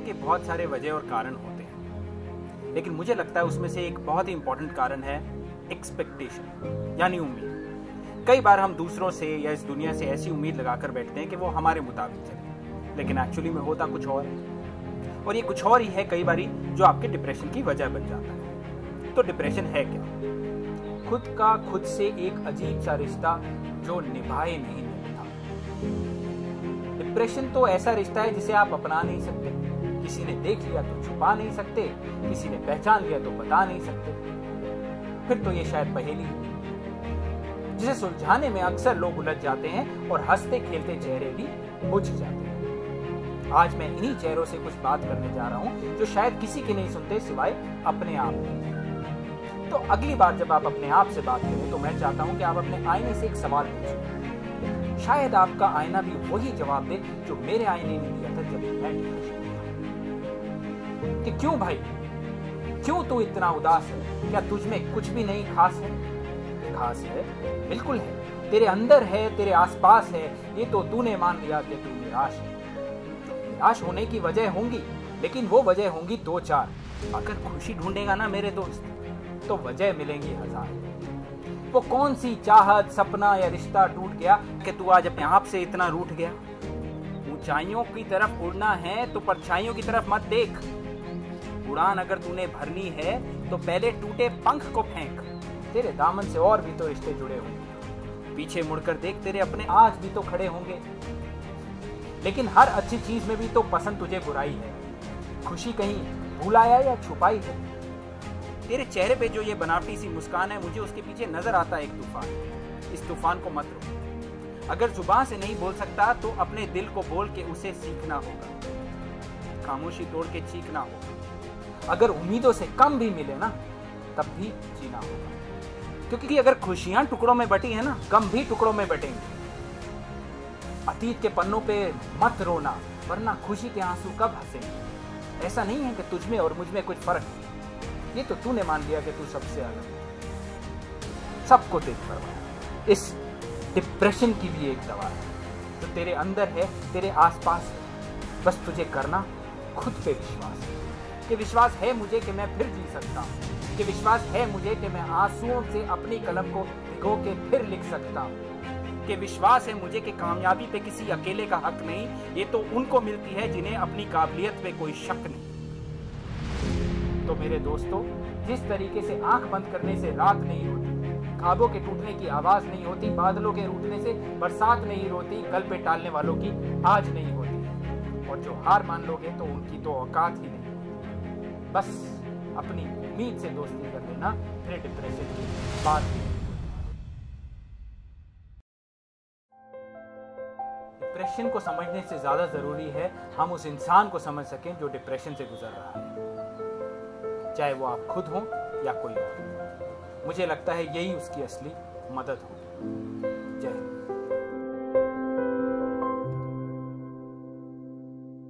के बहुत सारे वजह और कारण होते हैं। लेकिन मुझे लगता है उसमें से एक बहुत ही इंपॉर्टेंट कारण है एक्सपेक्टेशन यानी उम्मीद। कई बार हम दूसरों से या इस दुनिया से ऐसी उम्मीद लगाकर बैठते हैं कि वो हमारे मुताबिक चले। लेकिन एक्चुअली में होता कुछ और है। और ये कुछ और ही है कई बार जो आपके डिप्रेशन की वजह बन जाता है। तो डिप्रेशन है क्या? खुद का खुद से एक अजीब सा रिश्ता जो निभाए नहीं मिलता डिप्रेशन तो ऐसा रिश्ता है जिसे आप अपना नहीं सकते। किसी ने देख लिया तो छुपा नहीं सकते, किसी ने पहचान लिया तो बता नहीं सकते। फिर तो ये शायद पहेली जिसे सुलझाने में अक्सर लोग उलझ जाते हैं और हँसते खेलते चेहरे भी बुझ जाते हैं। आज मैं इन्हीं चेहरों से कुछ बात करने जा रहा हूँ, जो शायद किसी की नहीं सुनते सिवाय अपने आप तो अगली बार जब आप अपने आप से बात करें तो मैं चाहता हूँ कि आप अपने आईने से एक सवाल पूछें। शायद आपका आईना भी वही जवाब दे जो मेरे आईने ने दिया था जब मैं कि क्यों भाई? क्यों तू इतना उदास है? क्या तुझ में कुछ भी नहीं खास है? खास है? बिल्कुल है। तेरे अंदर है, तेरे आसपास है। ये तो तूने मान लिया कि तू निराश है। निराश होने की वजह होंगी, लेकिन वो वजह होंगी दो चार। अगर खुशी ढूंढेगा ना मेरे दोस्त तो वजह मिलेंगी हज़ार। वो कौन सी चाहत, सपना या रिश्ता टूट गया कि तू आज अपने आप से इतना रूठ गया? ऊंचाइयों की तरफ़ उड़ना है तो परछाइयों की तरफ़ मत देख। उड़ान अगर तूने भरनी है तो पहले टूटे पंख को फेंक। तेरे दामन से और भी तो रिश्ते जुड़े होंगे। पीछे मुड़कर देख, तेरे अपने आज भी तो खड़े होंगे। लेकिन हर अच्छी चीज़ में भी तो पसंद तुझे बुराई है। खुशी कहीं भूलाया या छुपाई है? तेरे चेहरे पे जो ये बनावटी सी मुस्कान है, मुझे उसके पीछे नज़र आता है एक तूफ़ान। इस तूफ़ान को मत रोक। अगर ज़ुबान से नहीं बोल सकता तो अपने दिल को बोल के उसे सीखना होगा। खामोशी तोड़ के चीखना होगा। अगर उम्मीदों से कम भी मिले ना, तब भी जीना होगा। क्योंकि अगर खुशियाँ टुकड़ों में बटी है ना कम भी टुकड़ों में बटेंगे। अतीत के पन्नों पे मत रोना, वरना खुशी के आँसू कब हंसेंगे? ऐसा नहीं है कि तुझ में और मुझमें कुछ फ़र्क नहीं ये तो तूने मान लिया कि तू सबसे अलग है। सबको देख परवाह। इस डिप्रेशन की भी एक दवा है। जो तेरे अंदर है, तेरे आसपास है। बस तुझे करना खुद पे विश्वास है। कि विश्वास है मुझे कि मैं फिर जी सकता हूँ। कि विश्वास है मुझे कि मैं आंसुओं से अपनी कलम को भिगो के फिर लिख सकता हूँ। कि विश्वास है मुझे कि कामयाबी पे किसी अकेले का हक नहीं, ये तो उनको मिलती है जिन्हें अपनी काबिलियत पे कोई शक नहीं। तो मेरे दोस्तों, जिस तरीके से आँख बंद करने से रात नहीं होती खाबों के टूटने की आवाज़ नहीं होती, बादलों के रूटने से बरसात नहीं होती, कल पे टालने वालों की आज नहीं होती, और जो हार मान लोगे तो उनकी तो औकात ही नहीं। बस अपनी उम्मीद से दोस्ती कर लेना, फिर डिप्रेशन की बात डिप्रेशन को समझने से ज़्यादा ज़रूरी है हम उस इंसान को समझ सकें जो डिप्रेशन से गुजर रहा है। चाहे वो आप खुद हों या कोई और। मुझे लगता है यही उसकी असली मदद होगी।